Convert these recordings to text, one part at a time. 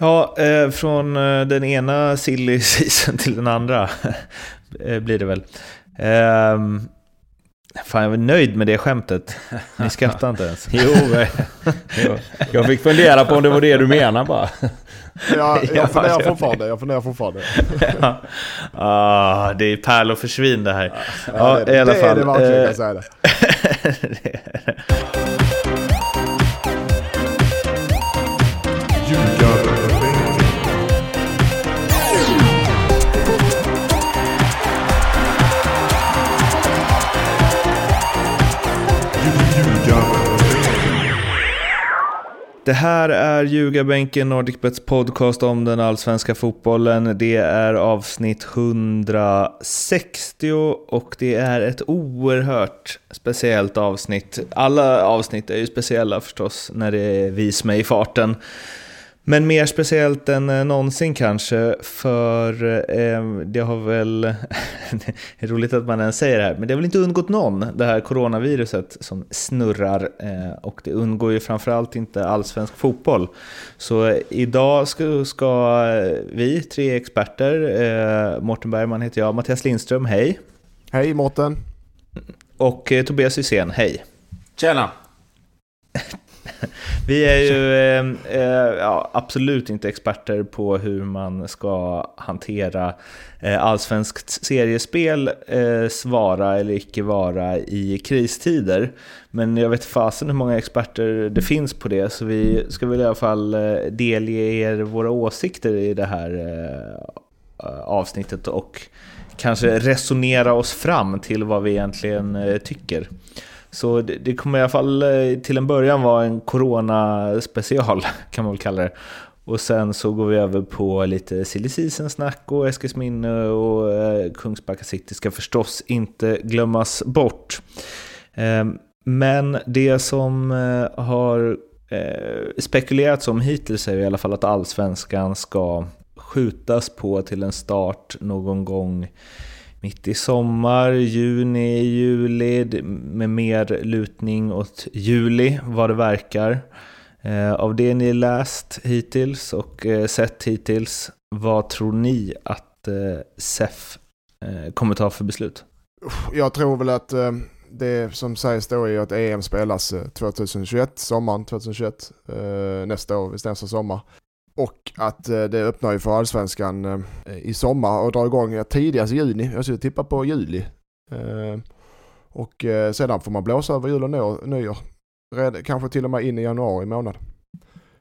Ja, eh, från eh, den ena silly season till den andra eh, blir det väl. Eh, fan, jag är nöjd med det skämtet. Ni skrattar inte ens. jo, jo, jag fick fundera på om det var det du menar bara. Ja, jag funderar fortfarande. Jag funderar fortfarande. ja. ah, det är pärl och försvinn det här. Ja, ja, det, i alla det fall. är det verkligen, jag det. Det här är Ljugarbänken NordicBets podcast om den allsvenska fotbollen. Det är avsnitt 160 och det är ett oerhört speciellt avsnitt. Alla avsnitt är ju speciella förstås när det är vi som är i farten. Men mer speciellt än eh, någonsin kanske, för eh, det har väl... det är roligt att man ens säger det här, men det har väl inte undgått någon, det här coronaviruset som snurrar. Eh, och det undgår ju framförallt inte allsvensk fotboll. Så idag ska, ska vi, tre experter, eh, Mårten Bergman heter jag, Mattias Lindström, hej! Hej Mårten! Och eh, Tobias Hysén, hej! Tjena! Vi är ju eh, eh, ja, absolut inte experter på hur man ska hantera eh, allsvenskt seriespel, eh, svara eller icke vara i kristider. Men jag vet fasen hur många experter det finns på det, så vi ska väl i alla fall eh, delge er våra åsikter i det här eh, avsnittet och kanske resonera oss fram till vad vi egentligen tycker. Så det, det, kommer i alla fall eh, till en början vara en corona-special, kan man väl kalla det. Och sen så går vi över på lite silly season-snack och Eskilsminne och eh, Kungsbacka City ska förstås inte glömmas bort. Eh, men det som eh, har eh, spekulerats om hittills är i alla fall att allsvenskan ska skjutas på till en start någon gång mitt i sommar, juni, juli med mer lutning åt juli vad det verkar. Eh, av det ni läst hittills och eh, sett hittills, vad tror ni att eh, SEF kommer ta för beslut? Jag tror väl att det som sägs då är att EM spelas 2021, sommaren 2021, nästa år, vid nästa sommar. Och att eh, det öppnar ju för allsvenskan eh, i sommar och drar igång tidigast i juni. Jag skulle tippa på juli. Eh, och sedan får man blåsa över jul och nyår. Kanske till och med in i januari månad.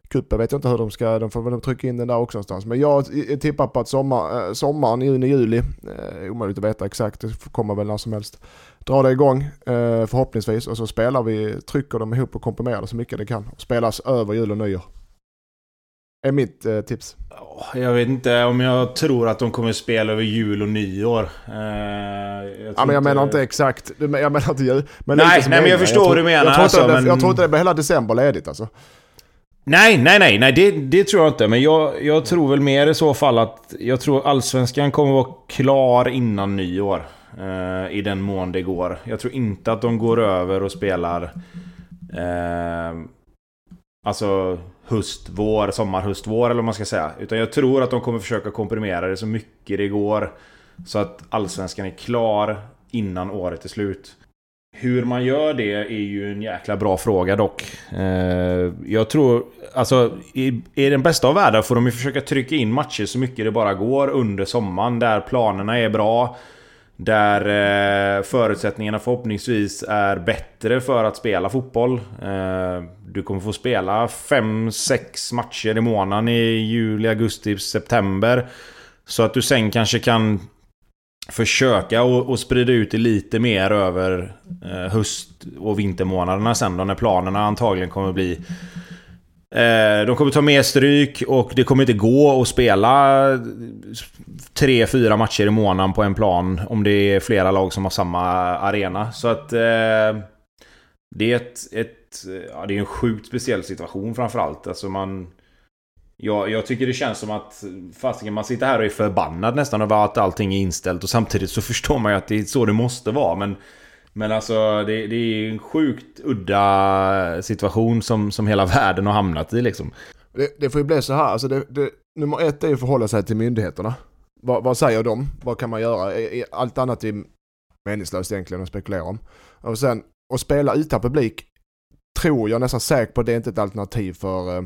Kuppen vet jag inte hur de ska, de får väl trycka in den där också någonstans. Men jag tippar på att sommar, sommaren, juni, juli, eh, omöjligt att veta exakt, det kommer väl när som helst. Dra det igång förhoppningsvis och så spelar vi, trycker de ihop och komprimerar det så mycket det kan. Och spelas över jul och nyår är mitt eh, tips. Jag vet inte om jag tror att de kommer spela över jul och nyår. Eh, jag ja, men jag menar inte exakt. Jag menar inte jul. Men nej, nej men jag förstår vad du menar. Jag tror, alltså, inte, men... jag tror inte det blir hela december ledigt alltså. Nej, nej, nej, nej det, det tror jag inte. Men jag, jag tror väl mer i så fall att jag tror allsvenskan kommer vara klar innan nyår. Eh, I den mån det går. Jag tror inte att de går över och spelar... Eh, alltså höst, vår, sommar, höst, vår eller vad man ska säga. Utan jag tror att de kommer försöka komprimera det så mycket det går. Så att allsvenskan är klar innan året är slut. Hur man gör det är ju en jäkla bra fråga dock. Eh, jag tror, alltså i, i den bästa av världar får de ju försöka trycka in matcher så mycket det bara går under sommaren där planerna är bra. Där eh, förutsättningarna förhoppningsvis är bättre för att spela fotboll. Eh, du kommer få spela 5-6 matcher i månaden i juli, augusti, september. Så att du sen kanske kan försöka och, och sprida ut det lite mer över eh, höst och vintermånaderna sen då när planerna antagligen kommer bli Eh, de kommer ta mer stryk och det kommer inte gå att spela tre, fyra matcher i månaden på en plan om det är flera lag som har samma arena. Så att eh, det är ett, ett ja, det är en sjukt speciell situation framförallt. Alltså man... Ja, jag tycker det känns som att fasiken man sitter här och är förbannad nästan över att allting är inställt och samtidigt så förstår man ju att det är så det måste vara. Men, men alltså det, det är en sjukt udda situation som, som hela världen har hamnat i liksom. det, det får ju bli så här, alltså det, det, nummer ett är ju att förhålla sig till myndigheterna. Vad, vad säger de? Vad kan man göra? Allt annat är meningslöst egentligen att spekulera om. Och sen att spela utan publik tror jag nästan säkert på det är inte ett alternativ för, eh,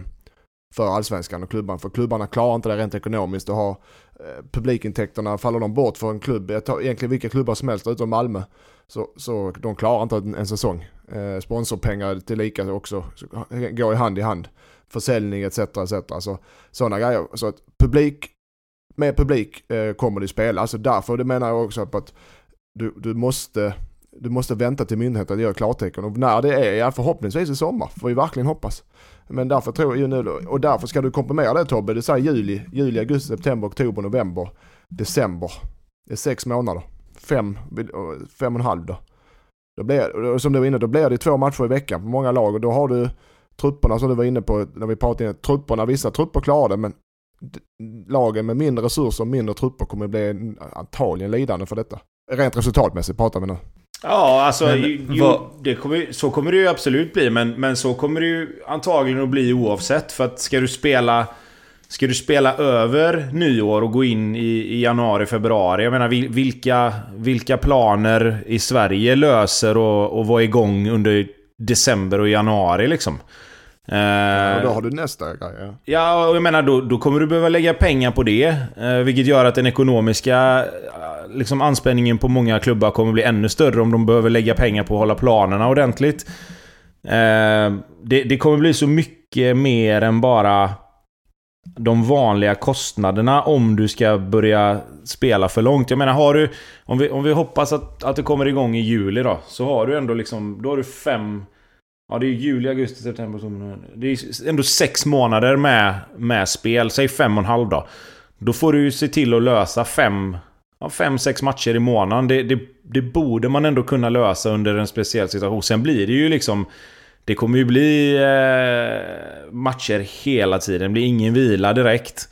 för allsvenskan och klubban. För klubbarna klarar inte det rent ekonomiskt och har eh, publikintäkterna, faller de bort för en klubb, jag tar egentligen vilka klubbar som helst utom Malmö, så, så de klarar inte en, en säsong. Eh, sponsorpengar tillika också går i hand i hand. Försäljning etc. etc. Så, sådana grejer. Så att publik, med publik eh, kommer det spela. Alltså därför det menar jag också på att du, du måste du måste vänta till myndigheten gör klartecken och när det är, ja förhoppningsvis i sommar, får vi verkligen hoppas. Men därför tror jag nu, och därför ska du komprimera det Tobbe, det säger juli, juli, augusti, september, oktober, november, december. Det är sex månader. Fem, fem och en halv då. Då blir, som du var inne då blir det två matcher i veckan på många lag och då har du trupperna som du var inne på när vi pratade in, trupperna, vissa trupper klarar det men lagen med mindre resurser och mindre trupper kommer bli antagligen lidande för detta. Rent resultatmässigt pratar vi nu. Ja, alltså men, ju, det kommer, så kommer det ju absolut bli. Men, men så kommer det ju antagligen att bli oavsett. För att ska du spela... Ska du spela över nyår och gå in i, i januari, februari? Jag menar vilka, vilka planer i Sverige löser och, och vara igång under december och januari liksom? Ja, då har du nästa grej. Ja, ja och jag menar då, då kommer du behöva lägga pengar på det. Eh, vilket gör att den ekonomiska eh, liksom, anspänningen på många klubbar kommer bli ännu större om de behöver lägga pengar på att hålla planerna ordentligt. Eh, det, det kommer bli så mycket mer än bara de vanliga kostnaderna om du ska börja spela för långt. Jag menar, har du... Om vi, om vi hoppas att, att det kommer igång i juli då. Så har du ändå liksom... Då har du fem Ja, det är juli, augusti, september, oktober. Det är ändå sex månader med, med spel. Säg fem och en halv då. Då får du ju se till att lösa fem, ja, fem sex matcher i månaden. Det, det, det borde man ändå kunna lösa under en speciell situation. Sen blir det ju liksom... Det kommer ju bli eh, matcher hela tiden. Det blir ingen vila direkt.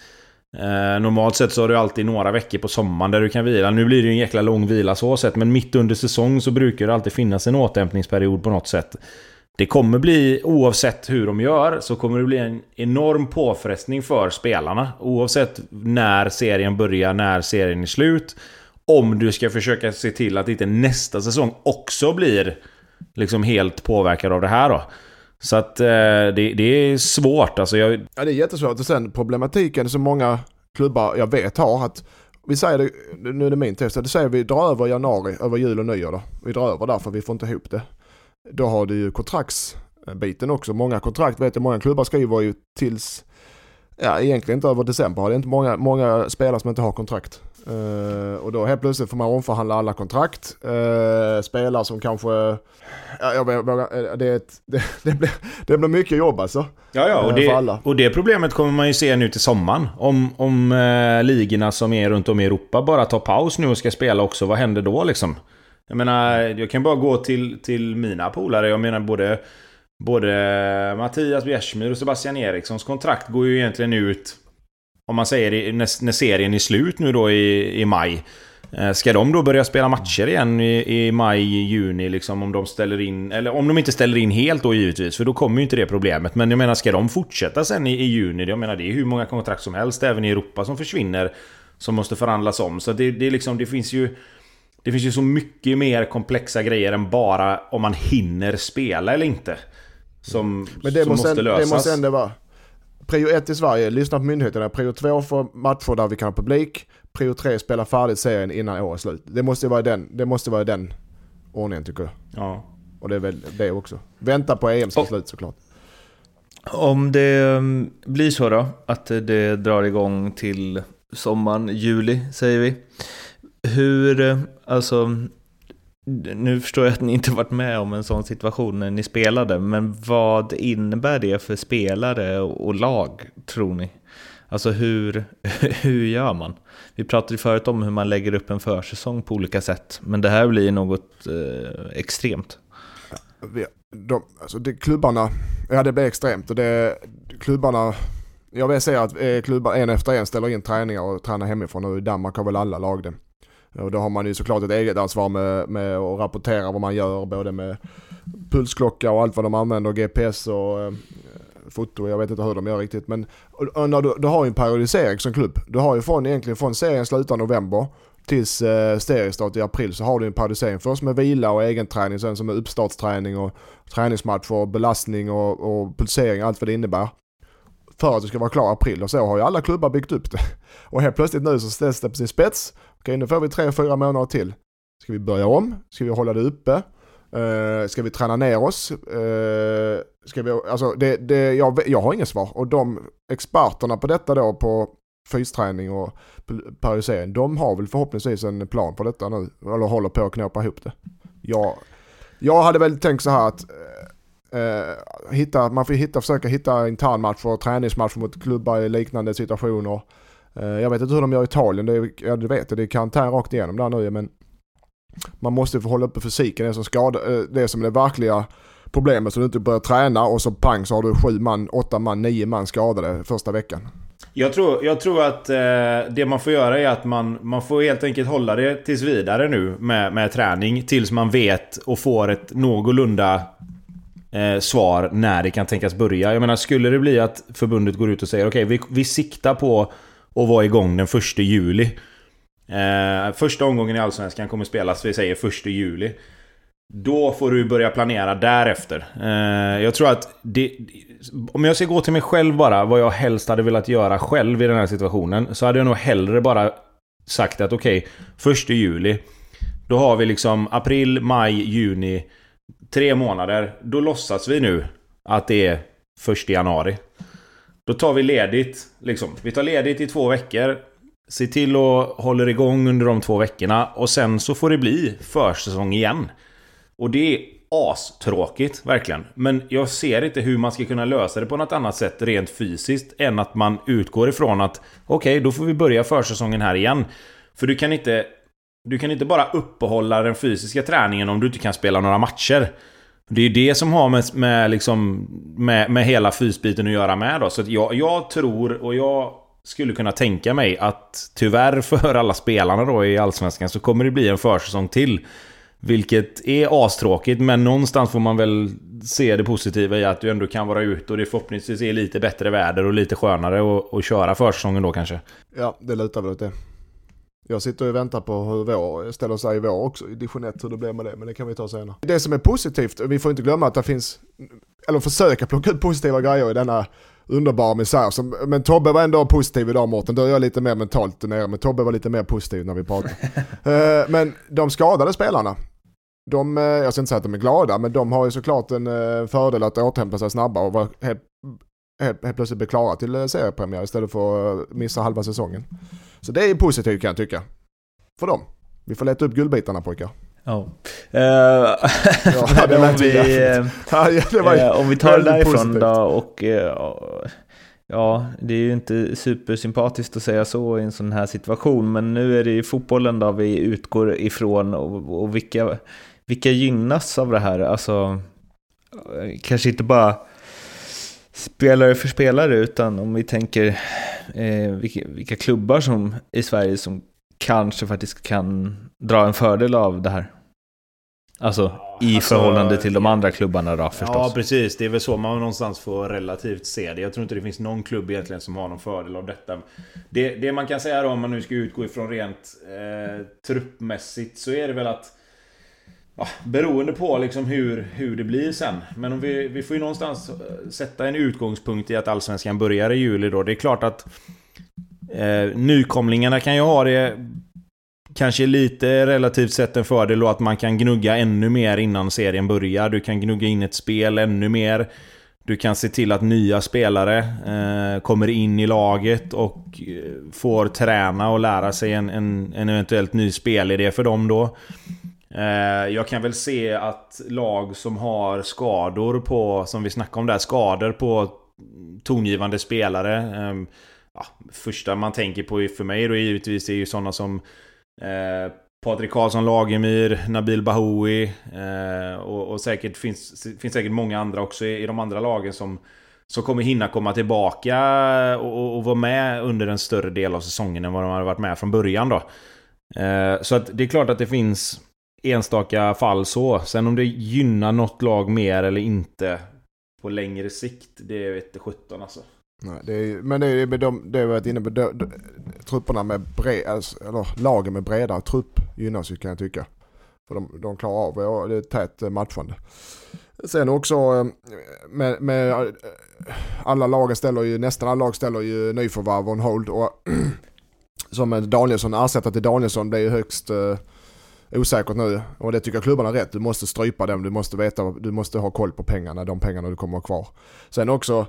Eh, normalt sett så har du alltid några veckor på sommaren där du kan vila. Nu blir det ju en jäkla lång vila så sett. Men mitt under säsong så brukar det alltid finnas en återhämtningsperiod på något sätt. Det kommer bli, oavsett hur de gör, så kommer det bli en enorm påfrestning för spelarna. Oavsett när serien börjar, när serien är slut. Om du ska försöka se till att inte nästa säsong också blir liksom helt påverkad av det här då. Så att eh, det, det, är svårt alltså. Jag... Ja det är jättesvårt och sen problematiken som många klubbar jag vet har att vi säger det, nu är det min test, det säger vi drar över januari, över jul och nyår då. Vi drar över därför vi får inte ihop det. Då har du ju kontraktsbiten också. Många kontrakt vet jag många klubbar skriver ju tills, ja egentligen inte över december. Det är inte många, många spelare som inte har kontrakt. Uh, och då helt plötsligt får man omförhandla alla kontrakt. Uh, spelare som kanske, ja, jag vågar, eh, det, ett, det, det, blir, det blir mycket jobb alltså. Ja, ja och, det, och det problemet kommer man ju se nu till sommaren. Om, om uh, ligorna som är runt om i Europa bara tar paus nu och ska spela också, vad händer då liksom? Jag menar, jag kan bara gå till, till mina polare. Jag menar både, både Mattias Bjärsmyr och Sebastian Erikssons kontrakt går ju egentligen ut... Om man säger när, när serien är slut nu då i, i maj. Eh, ska de då börja spela matcher igen i, i maj, juni liksom om de ställer in... Eller om de inte ställer in helt då givetvis, för då kommer ju inte det problemet. Men jag menar, ska de fortsätta sen i, i juni? Jag menar, det är hur många kontrakt som helst, även i Europa, som försvinner. Som måste förhandlas om. Så det, det, liksom, det finns ju... Det finns ju så mycket mer komplexa grejer än bara om man hinner spela eller inte. Som, Men det som måste, måste lösas. Det måste ändå vara. Prio 1 i Sverige, lyssna på myndigheterna. Prio 2 för matcher där vi kan ha publik. Prio 3 spela färdigt serien innan året slut. Det måste vara den, det måste vara den ordningen tycker jag. Ja. Och det är väl det också. Vänta på EMs beslut såklart. Om det mm, blir så då, att det drar igång till sommaren, juli säger vi. Hur, eh, alltså, nu förstår jag att ni inte varit med om en sån situation när ni spelade, men vad innebär det för spelare och lag, tror ni? Alltså hur, hur gör man? Vi pratade förut om hur man lägger upp en försäsong på olika sätt, men det här blir något eh, extremt. De, alltså det, klubbarna, ja det blir extremt och det, klubbarna, jag vill säga att eh, klubbar en efter en ställer in träningar och tränar hemifrån och i Danmark har väl alla lag det. Och då har man ju såklart ett eget ansvar med, med att rapportera vad man gör både med pulsklocka och allt vad de använder, GPS och eh, foto, jag vet inte hur de gör riktigt. Men och, och du, du har ju en periodisering som klubb. Du har ju från, egentligen från serien slutar november tills eh, seriestart i april så har du en periodisering. Först med vila och egen träning, sen som med uppstartsträning och träningsmatcher, belastning och, och pulsering, allt vad det innebär. För att du ska vara klar i april och så har ju alla klubbar byggt upp det. Och helt plötsligt nu så ställs det på sin spets. Okej, nu får vi tre, fyra månader till. Ska vi börja om? Ska vi hålla det uppe? Uh, ska vi träna ner oss? Uh, ska vi, alltså det, det, jag, jag har inget svar. Och de experterna på detta då på fysträning och periodisering, de har väl förhoppningsvis en plan på detta nu. Eller håller på att knåpa ihop det. Jag, jag hade väl tänkt så här att uh, hitta, man får hitta, försöka hitta internmatcher och träningsmatcher mot klubbar i liknande situationer. Eh, jag vet inte hur de gör i Italien, det, ja, det vet jag, det är karantän rakt igenom där nu men man måste få hålla uppe fysiken, det som, skada, eh, det som är det verkliga problemet. Så du inte börjar träna och så pang så har du sju man, åtta man, nio man skadade första veckan. Jag tror, jag tror att eh, det man får göra är att man, man får helt enkelt hålla det tills vidare nu med, med träning. Tills man vet och får ett någorlunda eh, svar när det kan tänkas börja. Jag menar, skulle det bli att förbundet går ut och säger okej, okay, vi, vi siktar på och vara igång den 1 juli. Eh, första omgången i Allsvenskan kommer spelas, vi säger 1 juli. Då får du börja planera därefter. Eh, jag tror att det, Om jag ska gå till mig själv bara, vad jag helst hade velat göra själv i den här situationen. Så hade jag nog hellre bara sagt att okej, okay, 1 juli. Då har vi liksom april, maj, juni. Tre månader. Då låtsas vi nu att det är 1 januari. Då tar vi ledigt. Liksom. Vi tar ledigt i två veckor. Se till att hålla igång under de två veckorna och sen så får det bli försäsong igen. Och det är astråkigt, verkligen. Men jag ser inte hur man ska kunna lösa det på något annat sätt rent fysiskt än att man utgår ifrån att okej, okay, då får vi börja försäsongen här igen. För du kan inte... Du kan inte bara uppehålla den fysiska träningen om du inte kan spela några matcher. Det är det som har med, med, liksom, med, med hela fysbiten att göra med då. Så jag, jag tror, och jag skulle kunna tänka mig att tyvärr för alla spelarna då i Allsvenskan så kommer det bli en försäsong till. Vilket är astråkigt, men någonstans får man väl se det positiva i att du ändå kan vara ute och det förhoppningsvis är lite bättre väder och lite skönare att köra försäsongen då kanske. Ja, det lutar väl åt det. Jag sitter och väntar på hur vår ställer sig i vår också, i division 1, hur det blir med det, men det kan vi ta senare. Det som är positivt, vi får inte glömma att det finns, eller försöka plocka ut positiva grejer i denna underbar misär. men Tobbe var ändå positiv idag Mårten. Då är jag lite mer mentalt nere. Men Tobbe var lite mer positiv när vi pratade. uh, men de skadade spelarna. De, uh, jag ska inte säga att de är glada, men de har ju såklart en uh, fördel att återhämta sig snabbare och vara helt, helt, helt plötsligt bli klara till seriepremiär istället för att missa halva säsongen. Så det är positivt kan jag tycka. För dem. Vi får leta upp guldbitarna pojkar. Ja. Uh, ja, om, vi, uh, om vi tar det därifrån positivt. då och uh, Ja, det är ju inte supersympatiskt att säga så i en sån här situation, men nu är det ju fotbollen då vi utgår ifrån och, och vilka, vilka gynnas av det här? Alltså, kanske inte bara spelare för spelare, utan om vi tänker eh, vilka, vilka klubbar som i Sverige som kanske faktiskt kan dra en fördel av det här. Alltså i alltså, förhållande till de andra klubbarna då förstås. Ja precis, det är väl så man någonstans får relativt se det. Jag tror inte det finns någon klubb egentligen som har någon fördel av detta. Det, det man kan säga då om man nu ska utgå ifrån rent eh, truppmässigt så är det väl att Ja, beroende på liksom hur, hur det blir sen. Men om vi, vi får ju någonstans eh, sätta en utgångspunkt i att Allsvenskan börjar i juli då. Det är klart att eh, nykomlingarna kan ju ha det kanske lite relativt sett en fördel då att man kan gnugga ännu mer innan serien börjar. Du kan gnugga in ett spel ännu mer. Du kan se till att nya spelare eh, kommer in i laget och eh, får träna och lära sig en, en, en eventuellt ny spelidé för dem då. Eh, jag kan väl se att lag som har skador på, som vi snackade om där, skador på tongivande spelare. Ehm, ja, första man tänker på för mig då givetvis är ju sådana som eh, Patrik Karlsson Lagemyr, Nabil Bahoui eh, och, och, säkert finns, finns säkert många andra också i, i de andra lagen som, som kommer hinna komma tillbaka och, och, och vara med under en större del av säsongen än vad de har varit med från början då. Eh, så att det är klart att det finns enstaka fall så. Sen om det gynnar något lag mer eller inte på längre sikt, det vet inte 17 alltså. Nej, det är, men det är med de, det har varit inne på, de, de, trupperna med bred, alltså, eller lagen med bredare trupp gynnas ju kan jag tycka. För de, de klarar av, ja, det är tätt eh, matchande. Sen också eh, med, med eh, alla lagen ställer ju, nästan alla lag ställer ju nyförvärv on hold. Och som Danielsson, ersättare till Danielsson, det är ju högst osäkert nu. Och det tycker klubbarna är rätt. Du måste strypa dem, du måste veta, du måste ha koll på pengarna, de pengarna du kommer att ha kvar. Sen också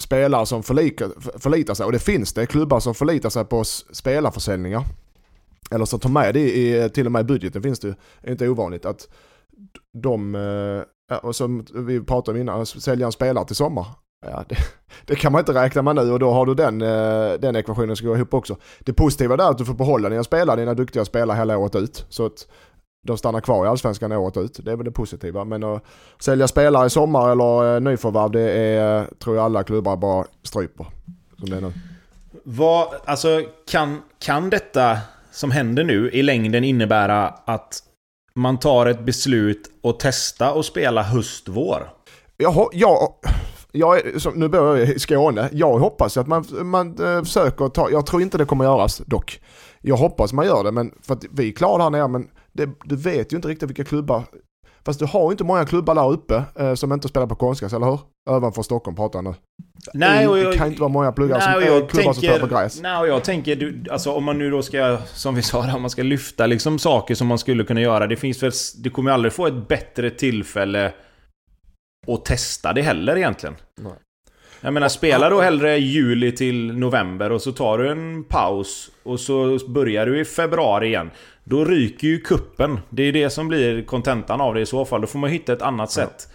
spelare som förlika, förlitar sig, och det finns det, klubbar som förlitar sig på spelarförsäljningar. Eller som tar med det i, till och med i budgeten finns det ju, inte ovanligt att de, eh, och som vi pratade om innan, sälja en spelare till sommar. Ja, det, det, kan man inte räkna med nu och då har du den, eh, den ekvationen ska gå ihop också. Det positiva är att du får behålla dina spelare, dina duktiga spelare hela året ut. Så att de stannar kvar i allsvenskan året ut. Det är väl det positiva. Men att sälja spelare i sommar eller eh, nyförvärv, det är, tror jag alla klubbar bara stryper. Som det är nu. Vad, alltså, kan, kan detta som händer nu i längden innebära att man tar ett beslut och testa och spela höst-vår? Jaha, ja, jag är, som, nu bor jag i Skåne. Jag hoppas att man, man äh, försöker ta, jag tror inte det kommer göras dock. Jag hoppas man gör det, men för att vi klarar det här nere, men det, du vet ju inte riktigt vilka klubbar Fast du har ju inte många klubbar där uppe eh, som inte spelar på konstgräs, eller hur? Ovanför Stockholm pratar nu. Nej, och jag, det kan inte vara många pluggar nej, som, klubbar tänker, som spelar på gräs. Nej, och jag tänker, du, alltså om man nu då ska, som vi sa, om man ska lyfta liksom saker som man skulle kunna göra. Det finns väl, du kommer aldrig få ett bättre tillfälle att testa det heller egentligen. Nej. Jag menar, spela då hellre juli till november och så tar du en paus och så börjar du i februari igen. Då ryker ju kuppen. Det är det som blir kontentan av det i så fall. Då får man hitta ett annat ja. sätt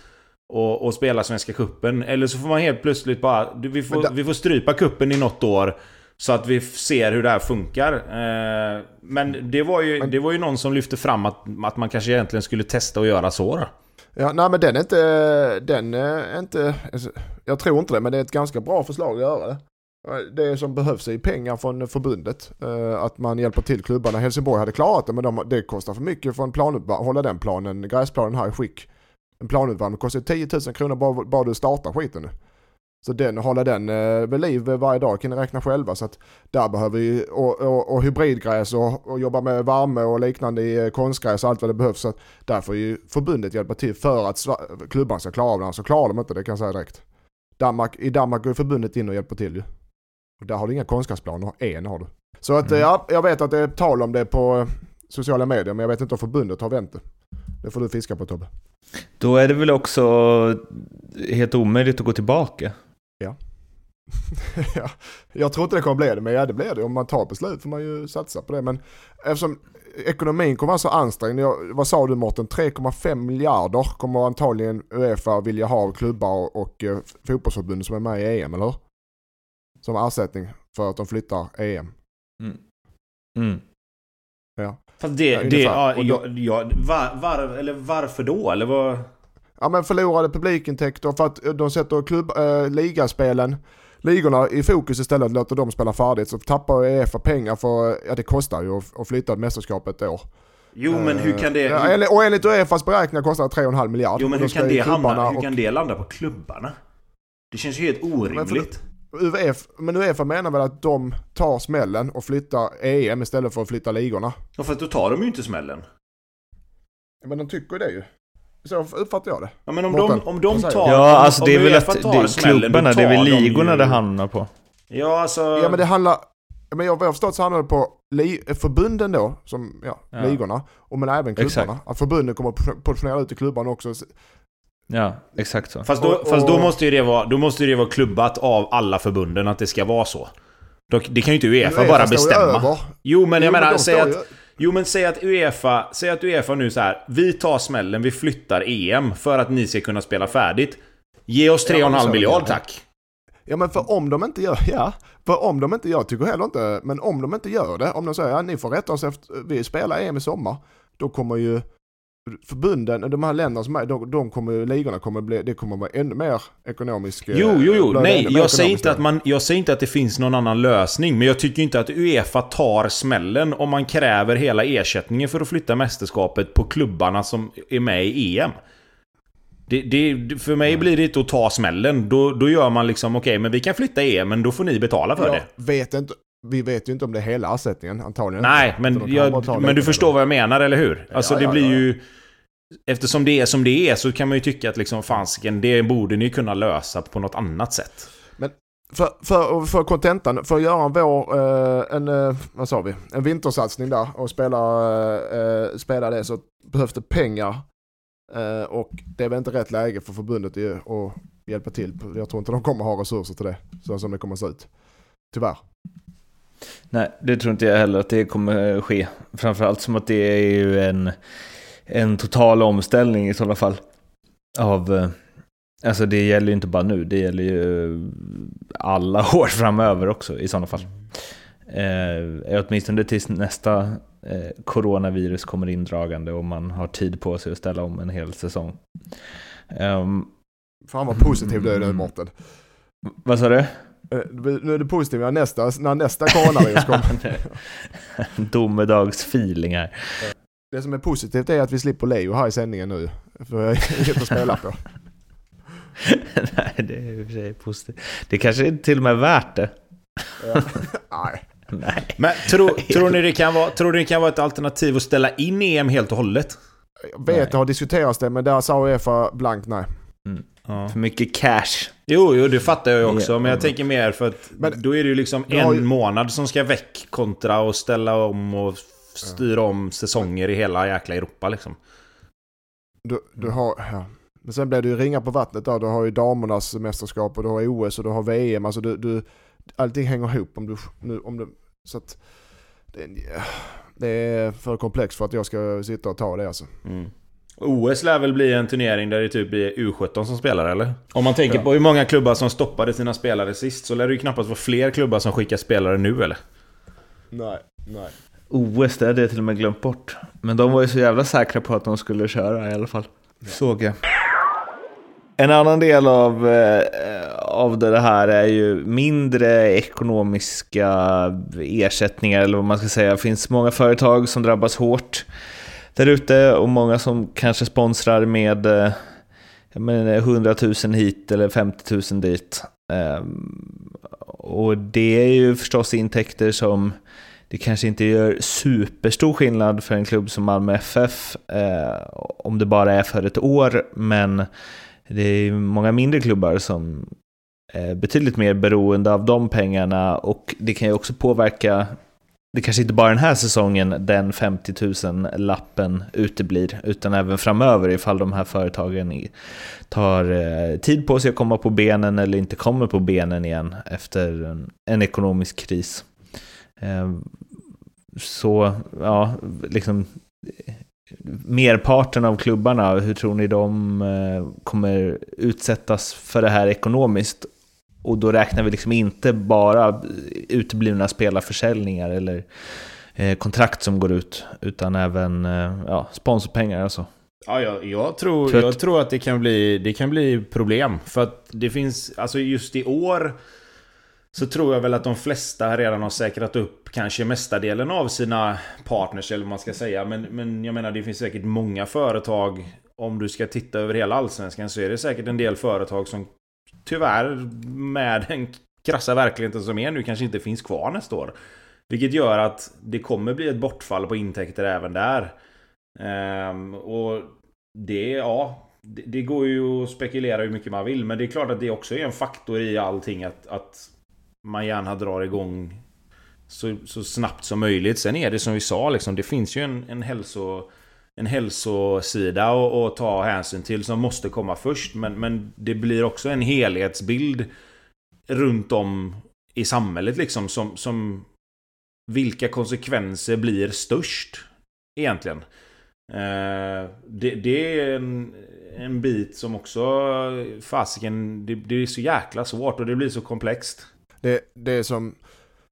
och, och spela Svenska Kuppen Eller så får man helt plötsligt bara... Vi får, vi får strypa kuppen i något år. Så att vi ser hur det här funkar. Eh, men det var, ju, det var ju någon som lyfte fram att, att man kanske egentligen skulle testa att göra så då. Ja, nej men den är inte... Den är inte... Alltså, jag tror inte det, men det är ett ganska bra förslag att göra det. Det som behövs är pengar från förbundet. Eh, att man hjälper till klubbarna. Helsingborg hade klarat det men de, det kostar för mycket för en planuppvärmning. Hålla den planen, gräsplanen här i skick. En planuppvärmning kostar 10 000 kronor bara, bara du startar skiten nu. Så den, hålla den eh, vid liv varje dag kan ni räkna själva. Så att där behöver vi, och, och, och hybridgräs och, och jobba med värme och liknande i eh, konstgräs och allt vad det behövs. Så att där får ju förbundet hjälpa till för att klubban ska klara av det. Så klarar de inte det kan jag säga direkt. Danmark, I Danmark går förbundet in och hjälper till ju. Och där har du inga konstgräsplaner, en har du. Så att mm. ja, jag vet att det är tal om det på eh, sociala medier men jag vet inte om förbundet har vänt det. Det får du fiska på Tobbe. Då är det väl också helt omöjligt att gå tillbaka? Ja. ja. Jag tror inte det kommer bli det, men ja det blir det. Om man tar beslut får man ju satsa på det. Men eftersom ekonomin kommer vara så ansträngd. Jag, vad sa du Mårten? 3,5 miljarder kommer antagligen Uefa vilja ha av klubbar och, och eh, fotbollsförbund som är med i EM, eller hur? Som ersättning för att de flyttar EM. Mm. Mm. Ja. Fast det, ja, det ja, ja, ja, var, var, eller varför då? Eller vad? Ja men förlorade publikintäkter för att de sätter klubb, äh, ligaspelen, ligorna i fokus istället, låter dem spela färdigt. Så tappar Uefa pengar för, ja det kostar ju att flytta mästerskapet ett år. Jo men hur kan det... Ja, och enligt Uefas beräkningar kostar det 3,5 miljarder. Jo men hur kan, det hamna, hur kan det landa på klubbarna? Det känns ju helt orimligt. UF, men Uefa menar väl att de tar smällen och flyttar EM istället för att flytta ligorna? Ja, för att då tar de ju inte smällen. Men de tycker det ju. Så uppfattar jag det. Ja, men om de, om de tar... Ja, alltså det är väl att det är klubbarna, det är väl ligorna det handlar på. Ja, alltså... Ja, men det handlar... Men jag, vad jag har förstått så handlar det på li, förbunden då, som ja, ja. ligorna, och men även klubbarna. Exakt. Att förbunden kommer att portionera ut i klubbarna också. Ja, exakt så. Fast då, och, fast då måste ju det vara, då måste det vara klubbat av alla förbunden att det ska vara så. Det kan ju inte Uefa bara bestämma. Jo men jag jo, menar, men säg att... Jo men säg att Uefa, säg att Uefa nu så här. Vi tar smällen, vi flyttar EM för att ni ska kunna spela färdigt. Ge oss 3,5 ja, miljard tack. Ja men för om de inte gör, ja. För om de inte gör, tycker heller inte, men om de inte gör det, om de säger att ja, ni får rätta oss efter, vi spelar EM i sommar. Då kommer ju förbunden, de här länderna som är, de, de kommer, ligorna kommer bli, det kommer vara ännu mer ekonomisk... Jo, jo, jo, nej, jag säger, inte att man, jag säger inte att det finns någon annan lösning, men jag tycker inte att Uefa tar smällen om man kräver hela ersättningen för att flytta mästerskapet på klubbarna som är med i EM. Det, det, för mig blir det inte att ta smällen. Då, då gör man liksom, okej, okay, men vi kan flytta er, men då får ni betala för jag det. Vet inte, vi vet ju inte om det är hela ersättningen, antagligen Nej, men, jag, men du förstår vad jag menar, eller hur? Alltså ja, det ja, blir ja. ju... Eftersom det är som det är så kan man ju tycka att liksom, fansken, det borde ni kunna lösa på något annat sätt. Men för, för, för kontentan, för att göra en vår, eh, en, eh, vad sa vi, en vintersatsning där och spela, eh, spela det så behövs det pengar. Och det är väl inte rätt läge för förbundet att hjälpa till. Jag tror inte de kommer ha resurser till det, så som det kommer att se ut. Tyvärr. Nej, det tror inte jag heller att det kommer ske. Framförallt som att det är ju en, en total omställning i sådana fall. Av, alltså det gäller ju inte bara nu, det gäller ju alla år framöver också i sådana fall. Eh, åtminstone tills nästa eh, coronavirus kommer indragande och man har tid på sig att ställa om en hel säsong. Um, Fan vad positiv du är nu Mårten. Vad sa du? Eh, nu är det positivt när nästa, när nästa coronavirus kommer. Domedagsfeeling här. Det som är positivt är att vi slipper Leo här i sändningen nu. För jag har inget att spela på. Nej, det är i och för sig positivt. Det kanske är till och med värt det. Nej. Nej. Men tro, tror, ni det kan vara, tror ni det kan vara ett alternativ att ställa in EM helt och hållet? Jag vet, nej. det har diskuterats det, men där sa Uefa blankt nej. Mm. Ja. För mycket cash. Jo, jo, det fattar jag ju också. Men jag tänker mer för att men, då är det ju liksom en ju... månad som ska väck kontra och ställa om och styra om säsonger i hela jäkla Europa liksom. Du, du har... Ja. Men sen blir det ju ringa på vattnet där. Du har ju damernas mästerskap och du har OS och du har VM. Alltså du, du, allting hänger ihop om du... Nu, om du så att... Det, det är för komplext för att jag ska sitta och ta det alltså. Mm. OS lär väl bli en turnering där det typ blir U17 som spelar eller? Om man tänker ja. på hur många klubbar som stoppade sina spelare sist så lär det ju knappast vara fler klubbar som skickar spelare nu eller? Nej, nej. OS, det hade jag till och med glömt bort. Men de var ju så jävla säkra på att de skulle köra i alla fall. Såg jag. En annan del av, eh, av det här är ju mindre ekonomiska ersättningar, eller vad man ska säga. Det finns många företag som drabbas hårt där ute och många som kanske sponsrar med eh, jag menar, 100 000 hit eller 50 000 dit. Ehm, och det är ju förstås intäkter som det kanske inte gör superstor skillnad för en klubb som Malmö FF eh, om det bara är för ett år, men det är många mindre klubbar som är betydligt mer beroende av de pengarna och det kan ju också påverka det kanske inte bara den här säsongen den 50 000 lappen uteblir, utan även framöver ifall de här företagen tar eh, tid på sig att komma på benen eller inte kommer på benen igen efter en, en ekonomisk kris. Eh, så, ja, liksom merparten av klubbarna, hur tror ni de eh, kommer utsättas för det här ekonomiskt? Och då räknar vi liksom inte bara uteblivna spelarförsäljningar eller eh, kontrakt som går ut, utan även ja, sponsorpengar alltså. Ja, jag, jag, tror, jag tror att det kan, bli, det kan bli problem. För att det finns, alltså just i år så tror jag väl att de flesta redan har säkrat upp kanske mestadelen av sina partners eller vad man ska säga. Men, men jag menar det finns säkert många företag om du ska titta över hela Allsvenskan så är det säkert en del företag som tyvärr med den krassa verkligheten som är nu kanske inte finns kvar nästa år. Vilket gör att det kommer bli ett bortfall på intäkter även där. Ehm, och det, ja, det, det, går ju att spekulera hur mycket man vill. Men det är klart att det också är en faktor i allting att, att man gärna drar igång så, så snabbt som möjligt. Sen är det som vi sa, liksom, det finns ju en, en hälso en hälsosida att ta hänsyn till som måste komma först. Men, men det blir också en helhetsbild runt om i samhället liksom som, som vilka konsekvenser blir störst egentligen. Eh, det, det, är en, en bit som också fasiken, det, det är så jäkla svårt och det blir så komplext. Det, det är som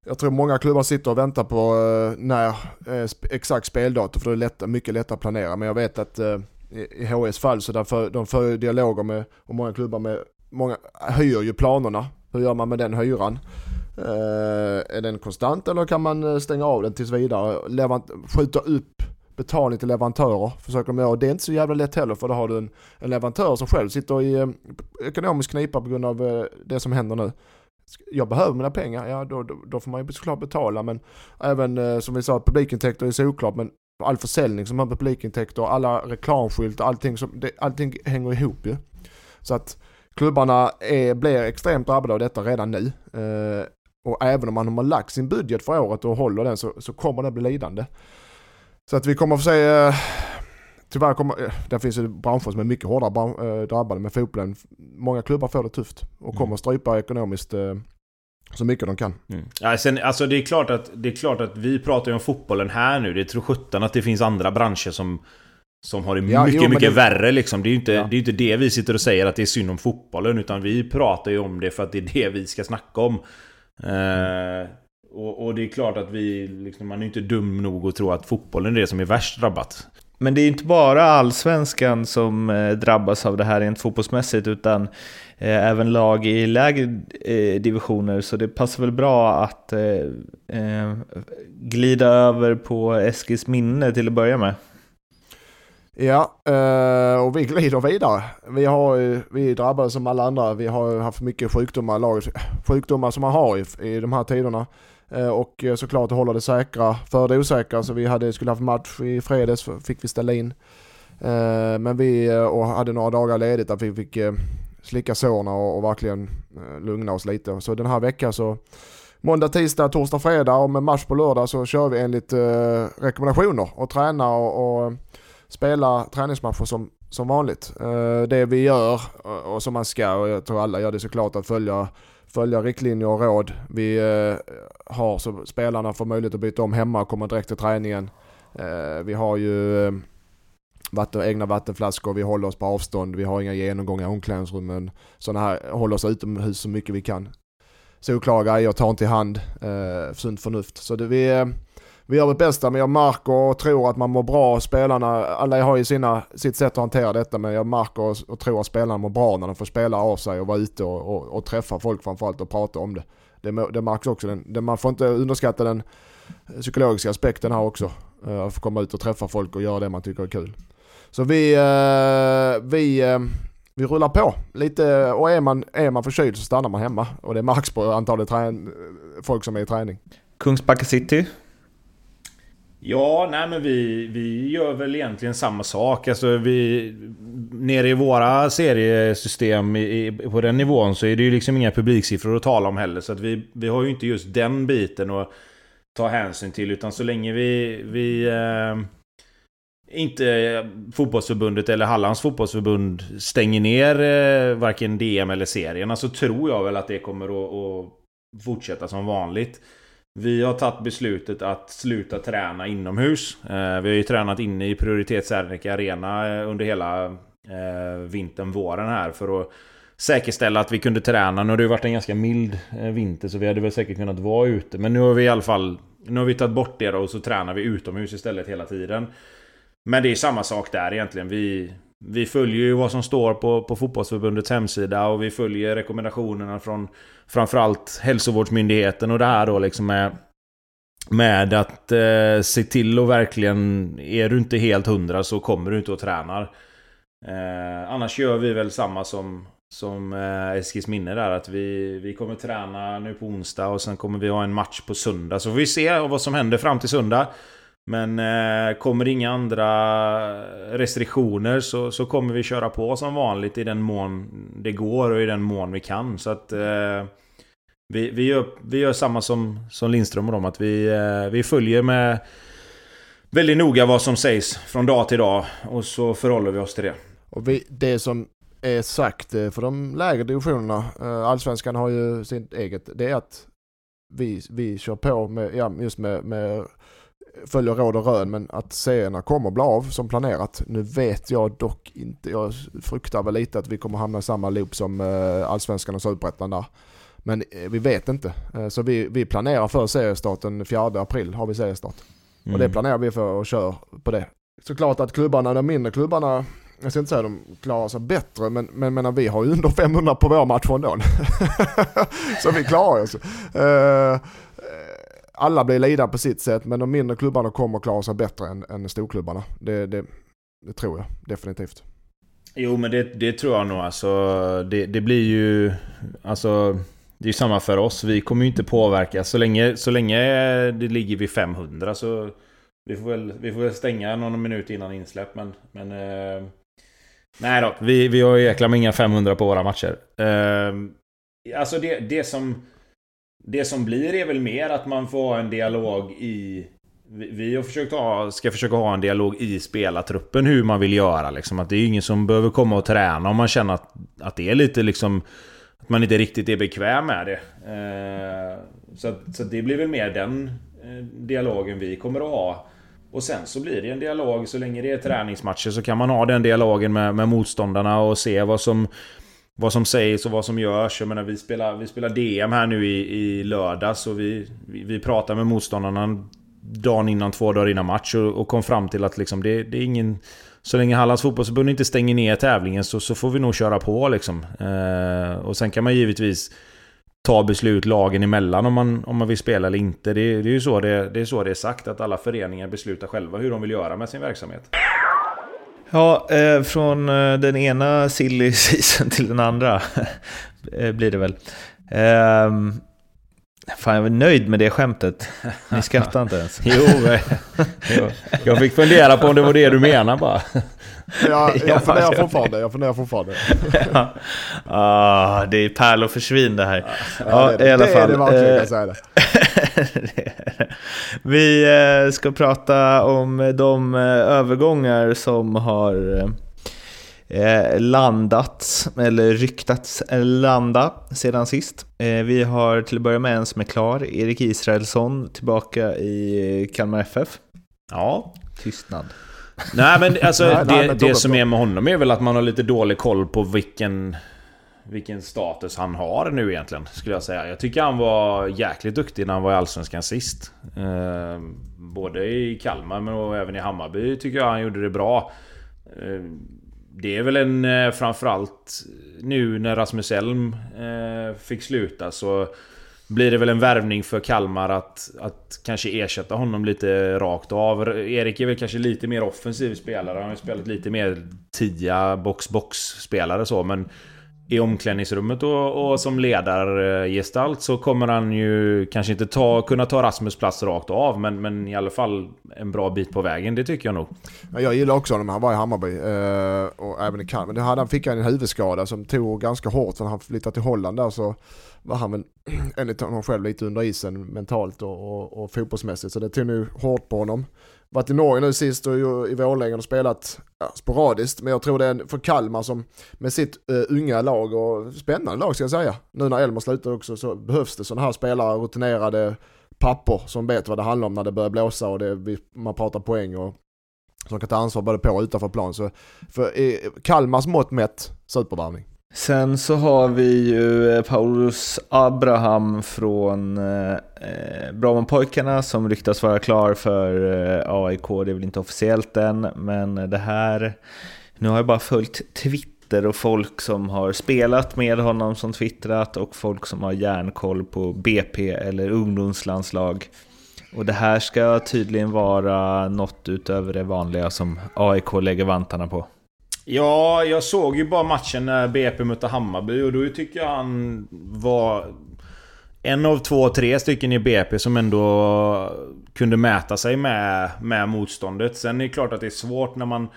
jag tror många klubbar sitter och väntar på eh, när eh, exakt speldatum för det är lätt, mycket lättare att planera. Men jag vet att eh, i, HS fall så därför, de för dialoger med, och många klubbar med, många höjer ju planerna. Hur gör man med den hyran? är den konstant eller kan man stänga av den tills vidare? Levant, skjuta upp betalning till leverantörer. Försöker de göra. Det är inte så jävla lätt heller för då har du en, en leverantör som själv sitter i eh, ekonomisk knipa på grund av eh, det som händer nu. Jag behöver mina pengar, ja då, då, då får man ju såklart betala men även eh, som vi sa publikintäkter är såklart men all försäljning som har publikintäkter, alla reklamskyltar, allting, som, det, allting hänger ihop ju. Så att klubbarna är, blir extremt drabbade av detta redan nu. Eh, och även om man har lagt sin budget för året och håller den så, så kommer det bli lidande. Så att vi kommer att få se, eh, tyvärr kommer, eh, det finns ju branscher som är mycket hårdare eh, drabbade med fotbollen. Många klubbar får det tufft och kommer att strypa ekonomiskt eh, så mycket de kan. Mm. Ja, sen, alltså det, är klart att, det är klart att vi pratar ju om fotbollen här nu. Det tror sjutton att det finns andra branscher som, som har det ja, mycket, jo, mycket det... värre liksom. Det är ju inte, ja. det, är inte det vi sitter och säger att det är synd om fotbollen. Utan vi pratar ju om det för att det är det vi ska snacka om. Eh, och, och, det är klart att vi, liksom, man är inte dum nog att tro att fotbollen är det som är värst drabbat. Men det är inte bara allsvenskan som eh, drabbas av det här rent fotbollsmässigt utan eh, även lag i lägre eh, divisioner. Så det passar väl bra att glida över på Eskils minne till att börja med. Ja, och vi glider vidare. Vi, har, vi är drabbade som alla andra. Vi har haft mycket sjukdomar, lag, sjukdomar som man har i, i de här tiderna. Eh, och eh, såklart hålla det säkra för det osäkra. Så vi hade, skulle haft match i fredags, fick vi ställa in. Eh, men vi och hade några dagar ledigt att vi fick slicka sårna och, och verkligen lugna oss lite. Så den här veckan så måndag, tisdag, torsdag, fredag och med match på lördag så kör vi enligt eh, rekommendationer och tränar och, och spelar träningsmatcher som, som vanligt. Eh, det vi gör och, och som man ska och jag tror alla gör det såklart att följa följa riktlinjer och råd. Vi eh, har så spelarna får möjlighet att byta om hemma och komma direkt till träningen. Eh, vi har ju eh, vatten, egna vattenflaskor, vi håller oss på avstånd, vi har inga genomgångar i omklädningsrummen. Sådana här, håller oss utomhus så mycket vi kan. Solklara grejer, tar inte i hand, eh, sunt förnuft. Så det, vi, eh, vi gör vårt bästa men jag märker och tror att man mår bra. Spelarna, alla har ju sina, sitt sätt att hantera detta men jag märker och, och tror att spelarna mår bra när de får spela av sig och vara ute och, och, och träffa folk framförallt och prata om det. Det, det märks också. Den, det, man får inte underskatta den psykologiska aspekten här också. Eh, att få komma ut och träffa folk och göra det man tycker är kul. Så vi, eh, vi, eh, vi rullar på lite och är man, är man förkyld så stannar man hemma. Och det märks på antalet folk som är i träning. Kungsbacka City Ja, nej men vi, vi gör väl egentligen samma sak. Alltså vi... Nere i våra seriesystem i, på den nivån så är det ju liksom inga publiksiffror att tala om heller. Så att vi, vi har ju inte just den biten att ta hänsyn till. Utan så länge vi... vi eh, inte fotbollsförbundet eller Hallands fotbollsförbund stänger ner eh, varken DM eller serierna så tror jag väl att det kommer att, att fortsätta som vanligt. Vi har tagit beslutet att sluta träna inomhus. Eh, vi har ju tränat inne i Prioritets Arena eh, under hela eh, vintern, våren här för att säkerställa att vi kunde träna. Nu har det ju varit en ganska mild vinter så vi hade väl säkert kunnat vara ute. Men nu har vi i alla fall nu har vi tagit bort det och så tränar vi utomhus istället hela tiden. Men det är samma sak där egentligen. Vi, vi följer ju vad som står på, på fotbollsförbundets hemsida och vi följer rekommendationerna från framförallt hälsovårdsmyndigheten och det här då liksom med med att eh, se till och verkligen Är du inte helt hundra så kommer du inte och tränar. Eh, Annars gör vi väl samma som Som eh, Eskils minne där att vi Vi kommer träna nu på onsdag och sen kommer vi ha en match på söndag. Så får vi se vad som händer fram till söndag men eh, kommer inga andra restriktioner så, så kommer vi köra på som vanligt i den mån det går och i den mån vi kan. Så att eh, vi, vi, gör, vi gör samma som, som Lindström och dem. Att vi, eh, vi följer med väldigt noga vad som sägs från dag till dag. Och så förhåller vi oss till det. Och vi, det som är sagt eh, för de lägre divisionerna, eh, Allsvenskan har ju sitt eget, det är att vi, vi kör på med, ja, just med, med följer råd och rön men att serierna kommer bli av som planerat. Nu vet jag dock inte, jag fruktar väl lite att vi kommer hamna i samma loop som eh, allsvenskan och superettan där. Men eh, vi vet inte. Eh, så vi, vi planerar för seriestart den 4 april har vi seriestart. Mm. Och det mm. planerar vi för och kör på det. Såklart att klubbarna, de mindre klubbarna, jag ska inte säga att de klarar sig bättre, men, men menar, vi har ju under 500 på vår match ändå. så vi klarar oss. Uh, alla blir lidande på sitt sätt men de mindre klubbarna kommer klara sig bättre än, än storklubbarna. Det, det, det tror jag definitivt. Jo men det, det tror jag nog alltså. Det, det blir ju... Alltså... Det är ju samma för oss. Vi kommer ju inte påverka. Så länge, så länge det ligger vid 500 så... Vi får väl, vi får väl stänga någon minut innan insläpp men... men eh, nej då. Vi, vi har ju jäkla med inga 500 på våra matcher. Eh, alltså det, det som... Det som blir är väl mer att man får ha en dialog i... Vi har försökt ha, ska försöka ha en dialog i spelartruppen hur man vill göra. Liksom. Att det är ingen som behöver komma och träna om man känner att, att det är lite liksom... Att man inte riktigt är bekväm med det. Eh, så, så det blir väl mer den eh, dialogen vi kommer att ha. Och sen så blir det en dialog, så länge det är träningsmatcher så kan man ha den dialogen med, med motståndarna och se vad som vad som sägs och vad som görs. Jag menar, vi spelar, vi spelar DM här nu i, i lördags och vi, vi, vi pratar med motståndarna dagen innan, två dagar innan match och, och kom fram till att liksom det, det är ingen... Så länge Hallands fotbollsförbund inte stänger ner tävlingen så, så får vi nog köra på liksom. Eh, och sen kan man givetvis ta beslut lagen emellan om man, om man vill spela eller inte. Det, det är ju så det, det, är så det är sagt, att alla föreningar beslutar själva hur de vill göra med sin verksamhet. Ja, eh, från eh, den ena silly season till den andra eh, blir det väl. Eh, fan, jag är nöjd med det skämtet. Ni skrattar inte ens. jo, jo, jag fick fundera på om det var det du menar bara. Ja, jag funderar fortfarande. Jag funderar fortfarande. ja. ah, det är pärl och försvinn det här. Ja, ja, det, i alla det fall. är det verkligen, jag säger det. Vi eh, ska prata om de eh, övergångar som har eh, landat, eller ryktats landa sedan sist. Vi har till att börja med en som är klar, Erik Israelsson tillbaka i Kalmar FF. Ja. Tystnad. Nej men alltså nej, det, nej, det som är med honom är väl att man har lite dålig koll på vilken vilken status han har nu egentligen, skulle jag säga. Jag tycker han var jäkligt duktig när han var i Allsvenskan sist. Eh, både i Kalmar men även i Hammarby tycker jag han gjorde det bra. Eh, det är väl en eh, framförallt nu när Rasmus Elm eh, fick sluta så blir det väl en värvning för Kalmar att, att kanske ersätta honom lite rakt av. Erik är väl kanske lite mer offensiv spelare. Han har ju spelat lite mer tia box-box spelare så men i omklädningsrummet och, och som ledargestalt så kommer han ju kanske inte ta, kunna ta Rasmus plats rakt av men, men i alla fall en bra bit på vägen, det tycker jag nog. Jag gillar också honom, han var i Hammarby eh, och även i Kalmar. Men han fick han en huvudskada som tog ganska hårt för när han flyttade till Holland där så var han väl enligt honom själv lite under isen mentalt och, och, och fotbollsmässigt så det tog nu hårt på honom varit i Norge nu sist och i Vårlänge och spelat ja, sporadiskt. Men jag tror det är för Kalmar som med sitt uh, unga lag och spännande lag ska jag säga. Nu när Elmer slutar också så behövs det sådana här spelare, rutinerade pappor som vet vad det handlar om när det börjar blåsa och det, man pratar poäng och som kan ta ansvar både på och utanför plan. Så för eh, Kalmars mått mätt, supervärvning. Sen så har vi ju eh, Paulus Abraham från eh, eh, som ryktas vara klar för eh, AIK. Det är väl inte officiellt än, men det här... Nu har jag bara följt Twitter och folk som har spelat med honom som twittrat och folk som har järnkoll på BP eller ungdomslandslag. Och det här ska tydligen vara något utöver det vanliga som AIK lägger vantarna på. Ja, jag såg ju bara matchen när BP mötte Hammarby och då tycker jag han var... En av två, tre stycken i BP som ändå kunde mäta sig med, med motståndet. Sen är det klart att det är svårt när man...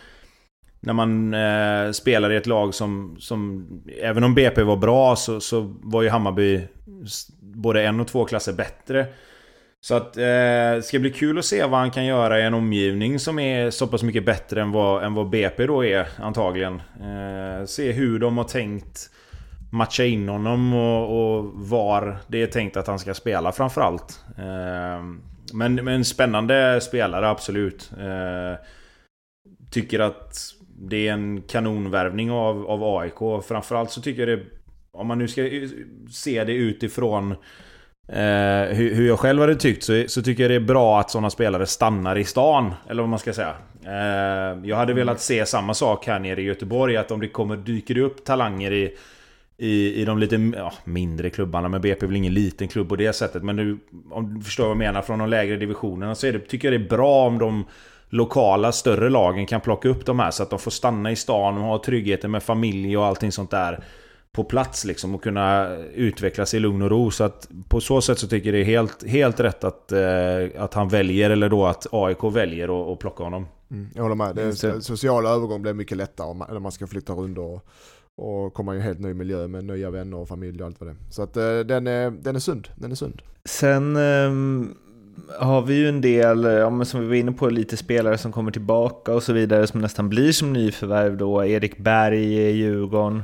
När man eh, spelar i ett lag som, som... Även om BP var bra så, så var ju Hammarby både en och två klasser bättre. Så att eh, det ska bli kul att se vad han kan göra i en omgivning som är så pass mycket bättre än vad, än vad BP då är antagligen. Eh, se hur de har tänkt matcha in honom och, och, var det är tänkt att han ska spela framförallt. Eh, men, men spännande spelare absolut. Eh, tycker att det är en kanonvärvning av, av AIK. Framförallt så tycker jag det... Om man nu ska se det utifrån Eh, hur, hur, jag själv hade tyckt så, så, tycker jag det är bra att sådana spelare stannar i stan. Eller vad man ska säga. Eh, jag hade velat se samma sak här nere i Göteborg. Att om det kommer, dyker upp talanger i, i, i de lite ja, mindre klubbarna. Men BP är väl ingen liten klubb på det sättet. Men nu, om du förstår vad jag menar, från de lägre divisionerna så det, tycker jag det är bra om de lokala större lagen kan plocka upp de här så att de får stanna i stan och ha tryggheten med familj och allting sånt där på plats liksom och kunna utvecklas i lugn och ro. Så att på så sätt så tycker jag det är helt, helt rätt att, eh, att han väljer, eller då att AIK väljer att plocka honom. Mm, jag håller med. Det är, sociala övergång blir mycket lättare när man ska flytta runt och, och komma i en helt ny miljö med nya vänner och familj och allt vad det är. Så att eh, den är, den är sund. Den är sund. Sen um, har vi ju en del, ja, som vi var inne på, lite spelare som kommer tillbaka och så vidare som nästan blir som nyförvärv då. Erik Berg i Djurgården.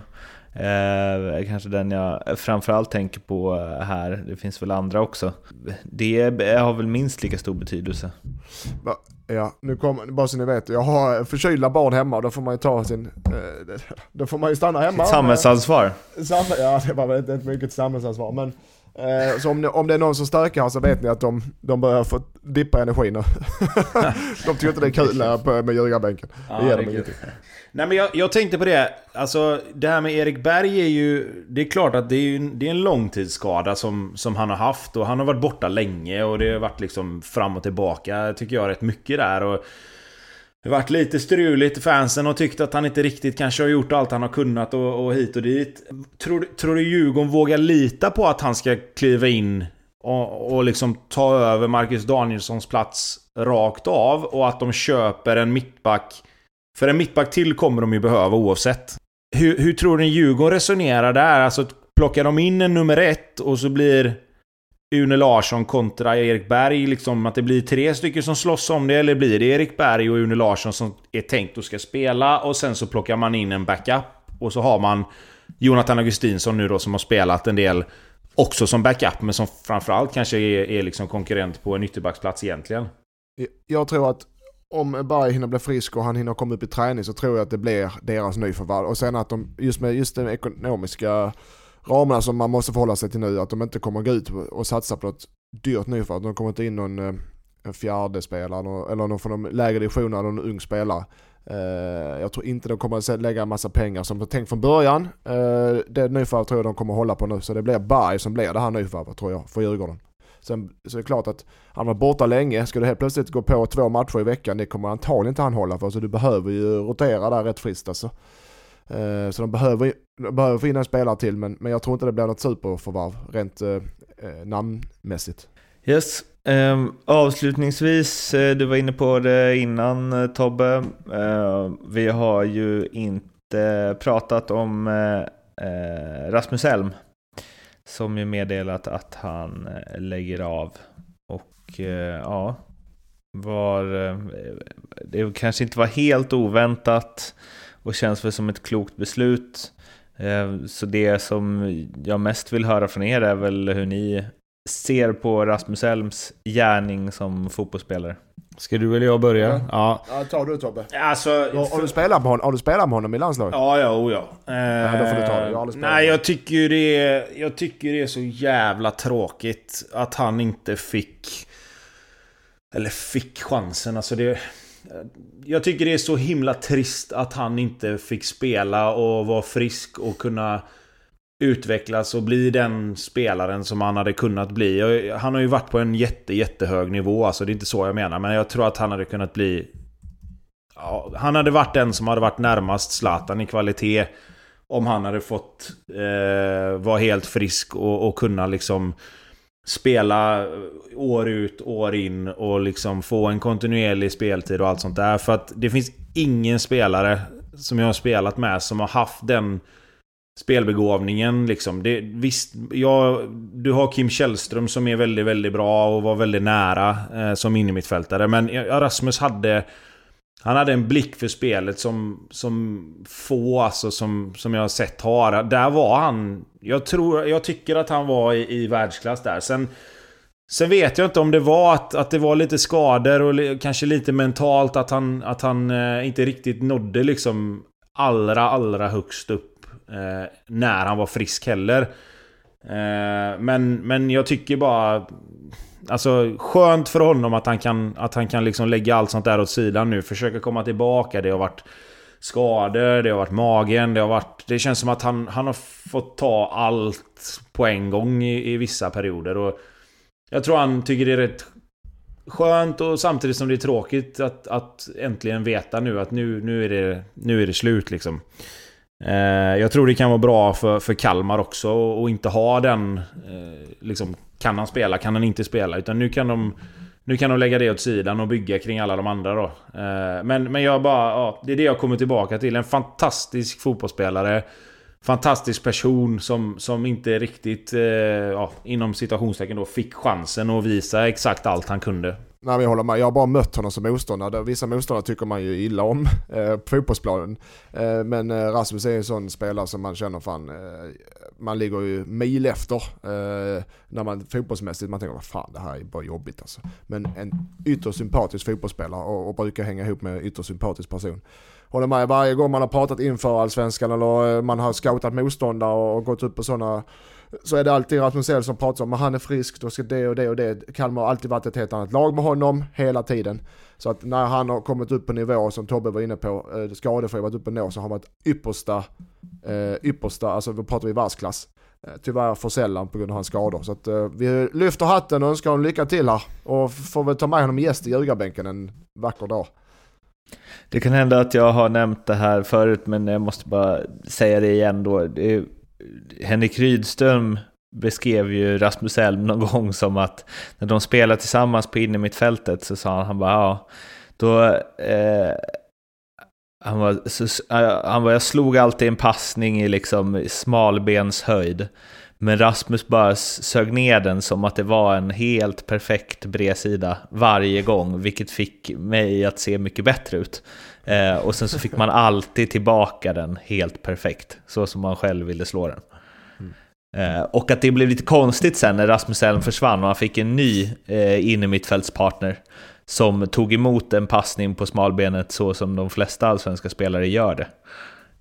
Eh, kanske den jag framförallt tänker på här. Det finns väl andra också. Det har väl minst lika stor betydelse. Ja, nu kommer, bara så ni vet, jag har förkylda barn hemma och då får man ju ta sin, eh, då får man ju stanna hemma. Samhällsansvar. Ja, det var väl inte mycket samhällsansvar men Eh, så om, om det är någon som stökar här så vet ni att de, de börjar få dippa energin nu. de tycker inte det är kul här med ljugarbänken. Ja, det ger dem ingenting. Nej men jag, jag, tänkte på det, alltså det här med Erik Berg är ju... Det är klart att det är, det är en långtidsskada som, som han har haft och han har varit borta länge och det har varit liksom fram och tillbaka tycker jag rätt mycket där. Och det har varit lite struligt. Fansen har tyckt att han inte riktigt kanske har gjort allt han har kunnat och, och hit och dit. Tror, tror du Djurgården vågar lita på att han ska kliva in och, och liksom ta över Marcus Danielssons plats rakt av och att de köper en mittback? För en mittback till kommer de ju behöva oavsett. Hur, hur tror ni Djurgården resonerar där? Alltså plockar de in en nummer ett och så blir Une Larsson kontra Erik Berg, liksom att det blir tre stycken som slåss om det, eller blir det Erik Berg och Une Larsson som är tänkt att ska spela och sen så plockar man in en backup och så har man Jonathan Augustinsson nu då som har spelat en del också som backup, men som framförallt kanske är, är liksom konkurrent på en ytterbacksplats egentligen. Jag tror att om Berg hinner bli frisk och han hinner komma upp i träning så tror jag att det blir deras nyförvärv. Och sen att de, just med just den ekonomiska ramarna som man måste förhålla sig till nu. Att de inte kommer gå ut och satsa på något dyrt nyförvärv. De kommer inte in någon eh, en fjärde spelare eller någon från de lägre divisionerna, någon ung spelare. Eh, jag tror inte de kommer att lägga en massa pengar som de tänkt från början. Eh, det nyförvärvet tror jag de kommer hålla på nu. Så det blir Berg som blir det här nyförvärvet tror jag för Djurgården. Sen så är det klart att han var borta länge. Ska du helt plötsligt gå på två matcher i veckan, det kommer antagligen inte han hålla för. Så du behöver ju rotera där rätt friskt alltså. Eh, så de behöver de behöver få in en spelare till men, men jag tror inte det blir något superförvarv rent eh, eh namnmässigt. Yes. Um, avslutningsvis, eh, du var inne på det innan Tobbe. Uh, vi har ju inte pratat om Rasmus Elm. Som ju meddelat att han eh, lägger av. Och eh, ja, var... Eh, det kanske inte var helt oväntat och känns väl som ett klokt beslut. Så det som jag mest vill höra från er är väl hur ni ser på Rasmus Elms gärning som fotbollsspelare. Ska du eller jag börja? Ja. ja. ja ta du Tobbe. Alltså, har, har, du spelat med honom, har du spelat med honom i landslaget? Ja, ja, oh, ja. Eh, ja då får du ta det. Jag nej, jag tycker det, är, jag tycker det är så jävla tråkigt att han inte fick... Eller fick chansen. Alltså det... Jag tycker det är så himla trist att han inte fick spela och vara frisk och kunna utvecklas och bli den spelaren som han hade kunnat bli. Han har ju varit på en jätte, jättehög nivå, alltså det är inte så jag menar. Men jag tror att han hade kunnat bli... Ja, han hade varit den som hade varit närmast Zlatan i kvalitet. Om han hade fått eh, vara helt frisk och, och kunna liksom spela år ut, år in och liksom få en kontinuerlig speltid och allt sånt där. För att det finns ingen spelare som jag har spelat med som har haft den spelbegåvningen liksom. Det, visst, ja, du har Kim Källström som är väldigt, väldigt bra och var väldigt nära eh, som innermittfältare. Men Rasmus hade han hade en blick för spelet som, som få alltså som, som jag har sett har. Där var han... Jag, tror, jag tycker att han var i, i världsklass där. Sen, sen vet jag inte om det var att, att det var lite skador och kanske lite mentalt att han, att han eh, inte riktigt nådde liksom allra, allra högst upp eh, när han var frisk heller. Eh, men, men jag tycker bara... Alltså skönt för honom att han kan, att han kan liksom lägga allt sånt där åt sidan nu. Försöka komma tillbaka. Det har varit skador, det har varit magen, det har varit... Det känns som att han, han har fått ta allt på en gång i, i vissa perioder. Och jag tror han tycker det är rätt skönt och samtidigt som det är tråkigt att, att äntligen veta nu att nu, nu, är, det, nu är det slut liksom. Eh, jag tror det kan vara bra för, för Kalmar också att inte ha den... Eh, liksom, kan han spela, kan han inte spela? Utan nu kan de... Nu kan de lägga det åt sidan och bygga kring alla de andra då. Eh, men, men jag bara... Ja, det är det jag kommer tillbaka till. En fantastisk fotbollsspelare. Fantastisk person som, som inte riktigt, ja, inom citationstecken, då, fick chansen att visa exakt allt han kunde. Nej, men jag håller med. Jag har bara mött honom som motståndare. Vissa motståndare tycker man ju illa om eh, på fotbollsplanen. Eh, men eh, Rasmus är en sån spelare som man känner fan, eh, man ligger ju mil efter eh, när man fotbollsmässigt. Man tänker vad fan det här är bara jobbigt alltså. Men en ytterst sympatisk fotbollsspelare och, och brukar hänga ihop med en ytterst sympatisk person. Håller med varje gång man har pratat inför allsvenskan eller eh, man har scoutat motståndare och, och gått upp på sådana så är det alltid Rasmus Elfsson som pratar om att han är frisk, då ska det och det och det. Kalmar har alltid varit ett helt annat lag med honom hela tiden. Så att när han har kommit upp på nivå som Tobbe var inne på, eh, skadefri varit uppe nå, så har han varit yppersta, eh, yppersta, alltså då pratar vi världsklass. Eh, tyvärr för sällan på grund av hans skador. Så att eh, vi lyfter hatten och önskar honom lycka till här. Och får väl ta med honom gäst i ljugarbänken en vacker dag. Det kan hända att jag har nämnt det här förut, men jag måste bara säga det igen då. Det Henrik Rydström beskrev ju Rasmus Elm någon gång som att när de spelade tillsammans på innermittfältet så sa han, han bara ja, då eh, han var, så, eh, han var, jag slog alltid en passning i liksom smalbenshöjd. Men Rasmus bara sög ner den som att det var en helt perfekt bredsida varje gång, vilket fick mig att se mycket bättre ut. Eh, och sen så fick man alltid tillbaka den helt perfekt, så som man själv ville slå den. Eh, och att det blev lite konstigt sen när Rasmus Elm försvann och han fick en ny eh, innermittfältspartner som tog emot en passning på smalbenet så som de flesta allsvenska spelare gör det.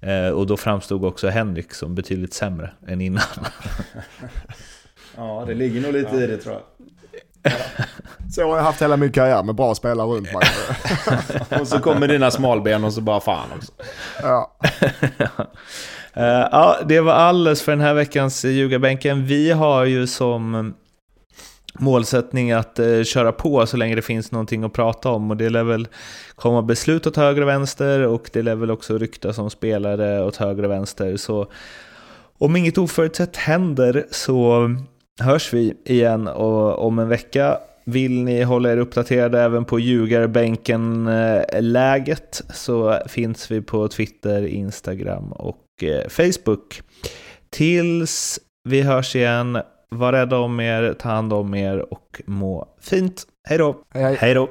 Eh, och då framstod också Henrik som betydligt sämre än innan. ja, det ligger nog lite ja. i det tror jag. Ja. Så har jag haft hela min karriär med bra spelare runt mig. och så kommer dina smalben och så bara fan också. Ja. Uh, ja, det var alldeles för den här veckans ljugarbänken. Vi har ju som målsättning att eh, köra på så länge det finns någonting att prata om och det lär väl komma beslut åt höger och vänster och det lär väl också ryktas om spelare åt höger och vänster. Så om inget oförutsett händer så hörs vi igen och om en vecka. Vill ni hålla er uppdaterade även på ljugarbänken-läget så finns vi på Twitter, Instagram och eh, Facebook. Tills vi hörs igen, var rädda om er, ta hand om er och må fint. Hej då! Hej, då!